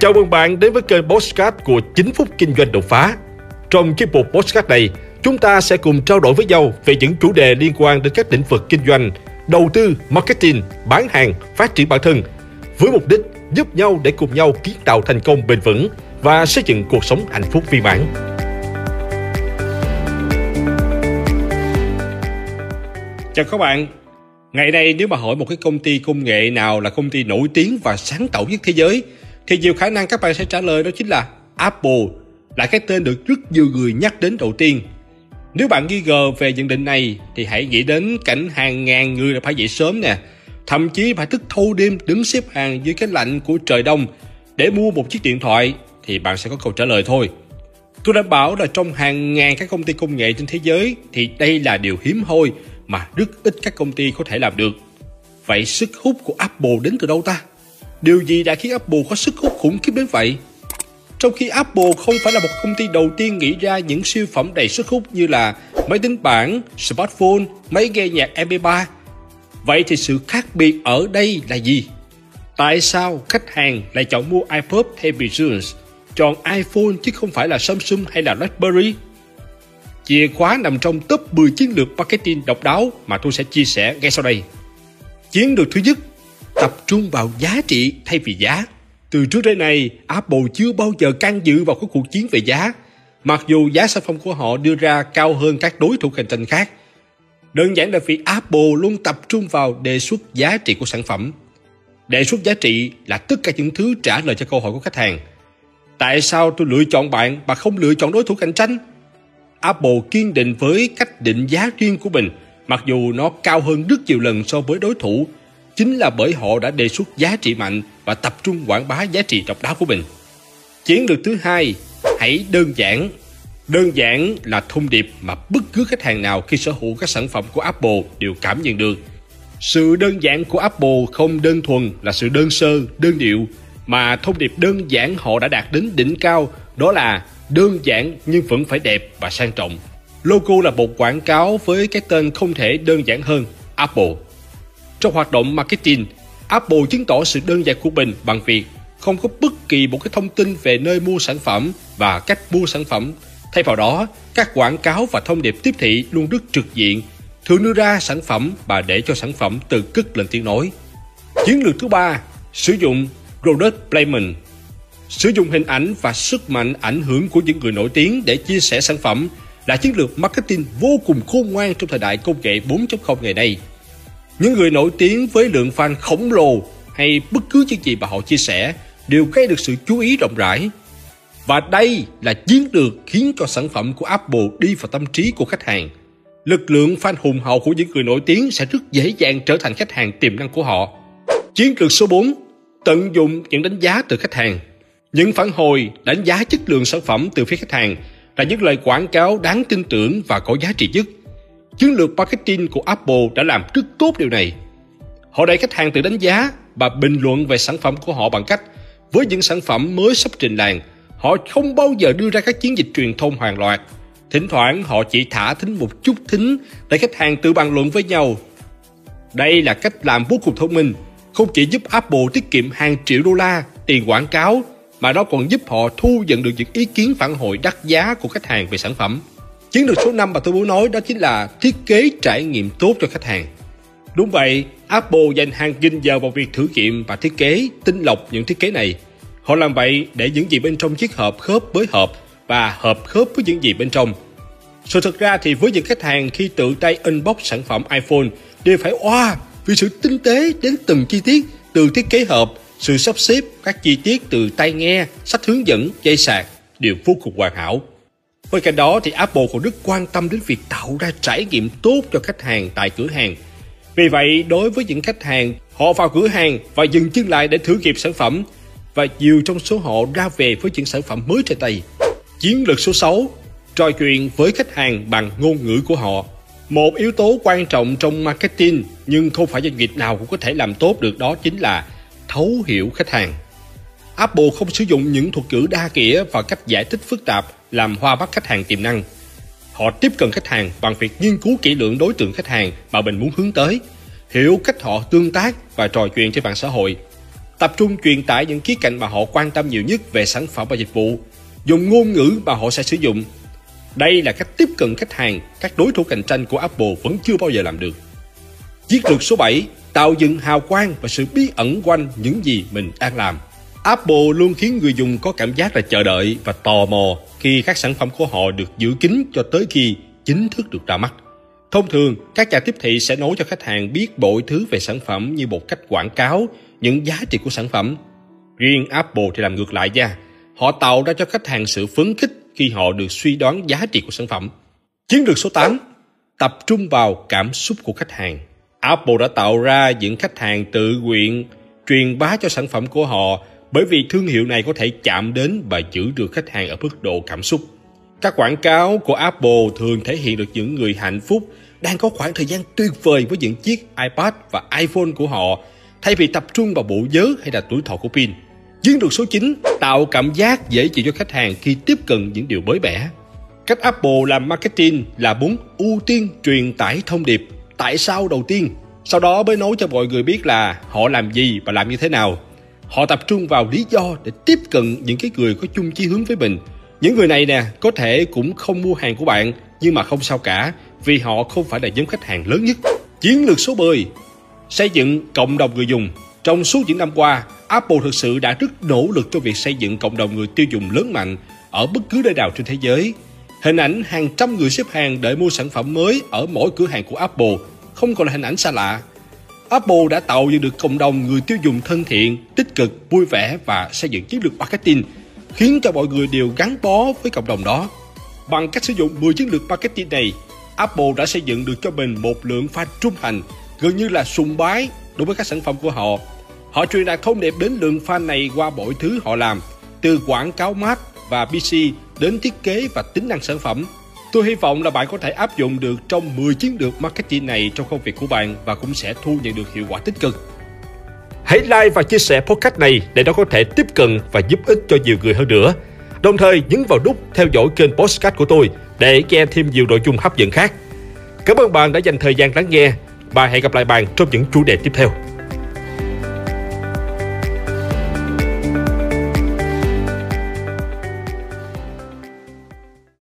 Chào mừng bạn đến với kênh Postcard của 9 phút kinh doanh đột phá. Trong chiếc mục Postcard này, chúng ta sẽ cùng trao đổi với nhau về những chủ đề liên quan đến các lĩnh vực kinh doanh, đầu tư, marketing, bán hàng, phát triển bản thân, với mục đích giúp nhau để cùng nhau kiến tạo thành công bền vững và xây dựng cuộc sống hạnh phúc viên mãn. Chào các bạn. Ngày nay nếu mà hỏi một cái công ty công nghệ nào là công ty nổi tiếng và sáng tạo nhất thế giới thì nhiều khả năng các bạn sẽ trả lời đó chính là Apple là cái tên được rất nhiều người nhắc đến đầu tiên. Nếu bạn nghi ngờ về nhận định này thì hãy nghĩ đến cảnh hàng ngàn người đã phải dậy sớm nè, thậm chí phải thức thâu đêm đứng xếp hàng dưới cái lạnh của trời đông để mua một chiếc điện thoại thì bạn sẽ có câu trả lời thôi. Tôi đảm bảo là trong hàng ngàn các công ty công nghệ trên thế giới thì đây là điều hiếm hoi mà rất ít các công ty có thể làm được. Vậy sức hút của Apple đến từ đâu ta? Điều gì đã khiến Apple có sức hút khủng khiếp đến vậy? Trong khi Apple không phải là một công ty đầu tiên nghĩ ra những siêu phẩm đầy sức hút như là máy tính bảng, smartphone, máy nghe nhạc MP3. Vậy thì sự khác biệt ở đây là gì? Tại sao khách hàng lại chọn mua iPod thay vì Jones, chọn iPhone chứ không phải là Samsung hay là BlackBerry? Chìa khóa nằm trong top 10 chiến lược marketing độc đáo mà tôi sẽ chia sẻ ngay sau đây. Chiến lược thứ nhất, tập trung vào giá trị thay vì giá. Từ trước đến nay, Apple chưa bao giờ can dự vào các cuộc chiến về giá, mặc dù giá sản phẩm của họ đưa ra cao hơn các đối thủ cạnh tranh khác. Đơn giản là vì Apple luôn tập trung vào đề xuất giá trị của sản phẩm. Đề xuất giá trị là tất cả những thứ trả lời cho câu hỏi của khách hàng. Tại sao tôi lựa chọn bạn mà không lựa chọn đối thủ cạnh tranh? Apple kiên định với cách định giá riêng của mình, mặc dù nó cao hơn rất nhiều lần so với đối thủ, chính là bởi họ đã đề xuất giá trị mạnh và tập trung quảng bá giá trị độc đáo của mình. Chiến lược thứ hai, hãy đơn giản. Đơn giản là thông điệp mà bất cứ khách hàng nào khi sở hữu các sản phẩm của Apple đều cảm nhận được. Sự đơn giản của Apple không đơn thuần là sự đơn sơ, đơn điệu, mà thông điệp đơn giản họ đã đạt đến đỉnh cao đó là đơn giản nhưng vẫn phải đẹp và sang trọng. Logo là một quảng cáo với cái tên không thể đơn giản hơn, Apple. Trong hoạt động marketing, Apple chứng tỏ sự đơn giản của mình bằng việc không có bất kỳ một cái thông tin về nơi mua sản phẩm và cách mua sản phẩm. Thay vào đó, các quảng cáo và thông điệp tiếp thị luôn rất trực diện, thường đưa ra sản phẩm và để cho sản phẩm từ cất lên tiếng nói. Chiến lược thứ ba, sử dụng product placement Sử dụng hình ảnh và sức mạnh ảnh hưởng của những người nổi tiếng để chia sẻ sản phẩm là chiến lược marketing vô cùng khôn ngoan trong thời đại công nghệ 4.0 ngày nay. Những người nổi tiếng với lượng fan khổng lồ hay bất cứ chuyện gì mà họ chia sẻ đều gây được sự chú ý rộng rãi. Và đây là chiến lược khiến cho sản phẩm của Apple đi vào tâm trí của khách hàng. Lực lượng fan hùng hậu của những người nổi tiếng sẽ rất dễ dàng trở thành khách hàng tiềm năng của họ. Chiến lược số 4 Tận dụng những đánh giá từ khách hàng những phản hồi, đánh giá chất lượng sản phẩm từ phía khách hàng là những lời quảng cáo đáng tin tưởng và có giá trị nhất. Chiến lược marketing của Apple đã làm rất tốt điều này. Họ đẩy khách hàng tự đánh giá và bình luận về sản phẩm của họ bằng cách với những sản phẩm mới sắp trình làng, họ không bao giờ đưa ra các chiến dịch truyền thông hoàn loạt. Thỉnh thoảng họ chỉ thả thính một chút thính để khách hàng tự bàn luận với nhau. Đây là cách làm vô cùng thông minh, không chỉ giúp Apple tiết kiệm hàng triệu đô la tiền quảng cáo mà nó còn giúp họ thu nhận được những ý kiến phản hồi đắt giá của khách hàng về sản phẩm. Chiến lược số 5 mà tôi muốn nói đó chính là thiết kế trải nghiệm tốt cho khách hàng. Đúng vậy, Apple dành hàng nghìn giờ vào việc thử nghiệm và thiết kế, tinh lọc những thiết kế này. Họ làm vậy để những gì bên trong chiếc hộp khớp với hộp và hợp khớp với những gì bên trong. Sự thật ra thì với những khách hàng khi tự tay unbox sản phẩm iPhone đều phải oa wow, vì sự tinh tế đến từng chi tiết từ thiết kế hộp sự sắp xếp các chi tiết từ tai nghe, sách hướng dẫn, dây sạc đều vô cùng hoàn hảo. Bên cạnh đó thì Apple còn rất quan tâm đến việc tạo ra trải nghiệm tốt cho khách hàng tại cửa hàng. Vì vậy, đối với những khách hàng, họ vào cửa hàng và dừng chân lại để thử nghiệm sản phẩm và nhiều trong số họ ra về với những sản phẩm mới trên tay. Chiến lược số 6 Trò chuyện với khách hàng bằng ngôn ngữ của họ Một yếu tố quan trọng trong marketing nhưng không phải doanh nghiệp nào cũng có thể làm tốt được đó chính là thấu hiểu khách hàng. Apple không sử dụng những thuật ngữ đa nghĩa và cách giải thích phức tạp làm hoa mắt khách hàng tiềm năng. Họ tiếp cận khách hàng bằng việc nghiên cứu kỹ lưỡng đối tượng khách hàng mà mình muốn hướng tới, hiểu cách họ tương tác và trò chuyện trên mạng xã hội. tập trung truyền tải những khía cạnh mà họ quan tâm nhiều nhất về sản phẩm và dịch vụ, dùng ngôn ngữ mà họ sẽ sử dụng. Đây là cách tiếp cận khách hàng các đối thủ cạnh tranh của Apple vẫn chưa bao giờ làm được. Chiến lược số 7, tạo dựng hào quang và sự bí ẩn quanh những gì mình đang làm. Apple luôn khiến người dùng có cảm giác là chờ đợi và tò mò khi các sản phẩm của họ được giữ kín cho tới khi chính thức được ra mắt. Thông thường, các nhà tiếp thị sẽ nói cho khách hàng biết mọi thứ về sản phẩm như một cách quảng cáo những giá trị của sản phẩm. Riêng Apple thì làm ngược lại nha. Họ tạo ra cho khách hàng sự phấn khích khi họ được suy đoán giá trị của sản phẩm. Chiến lược số 8. Tập trung vào cảm xúc của khách hàng. Apple đã tạo ra những khách hàng tự nguyện truyền bá cho sản phẩm của họ bởi vì thương hiệu này có thể chạm đến và giữ được khách hàng ở mức độ cảm xúc. Các quảng cáo của Apple thường thể hiện được những người hạnh phúc đang có khoảng thời gian tuyệt vời với những chiếc iPad và iPhone của họ thay vì tập trung vào bộ nhớ hay là tuổi thọ của pin. Chiến lược số 9 tạo cảm giác dễ chịu cho khách hàng khi tiếp cận những điều mới mẻ. Cách Apple làm marketing là muốn ưu tiên truyền tải thông điệp tại sao đầu tiên, sau đó mới nói cho mọi người biết là họ làm gì và làm như thế nào. Họ tập trung vào lý do để tiếp cận những cái người có chung chí hướng với mình. Những người này nè có thể cũng không mua hàng của bạn nhưng mà không sao cả vì họ không phải là nhóm khách hàng lớn nhất. Chiến lược số 10 Xây dựng cộng đồng người dùng Trong suốt những năm qua, Apple thực sự đã rất nỗ lực cho việc xây dựng cộng đồng người tiêu dùng lớn mạnh ở bất cứ nơi nào trên thế giới. Hình ảnh hàng trăm người xếp hàng để mua sản phẩm mới ở mỗi cửa hàng của Apple không còn là hình ảnh xa lạ. Apple đã tạo dựng được cộng đồng người tiêu dùng thân thiện, tích cực, vui vẻ và xây dựng chiến lược marketing khiến cho mọi người đều gắn bó với cộng đồng đó. Bằng cách sử dụng 10 chiến lược marketing này, Apple đã xây dựng được cho mình một lượng fan trung thành gần như là sùng bái đối với các sản phẩm của họ. Họ truyền đạt thông điệp đến lượng fan này qua mọi thứ họ làm, từ quảng cáo Mac và PC đến thiết kế và tính năng sản phẩm. Tôi hy vọng là bạn có thể áp dụng được trong 10 chiến lược marketing này trong công việc của bạn và cũng sẽ thu nhận được hiệu quả tích cực. Hãy like và chia sẻ podcast này để nó có thể tiếp cận và giúp ích cho nhiều người hơn nữa. Đồng thời nhấn vào nút theo dõi kênh podcast của tôi để nghe thêm nhiều nội dung hấp dẫn khác. Cảm ơn bạn đã dành thời gian lắng nghe và hẹn gặp lại bạn trong những chủ đề tiếp theo.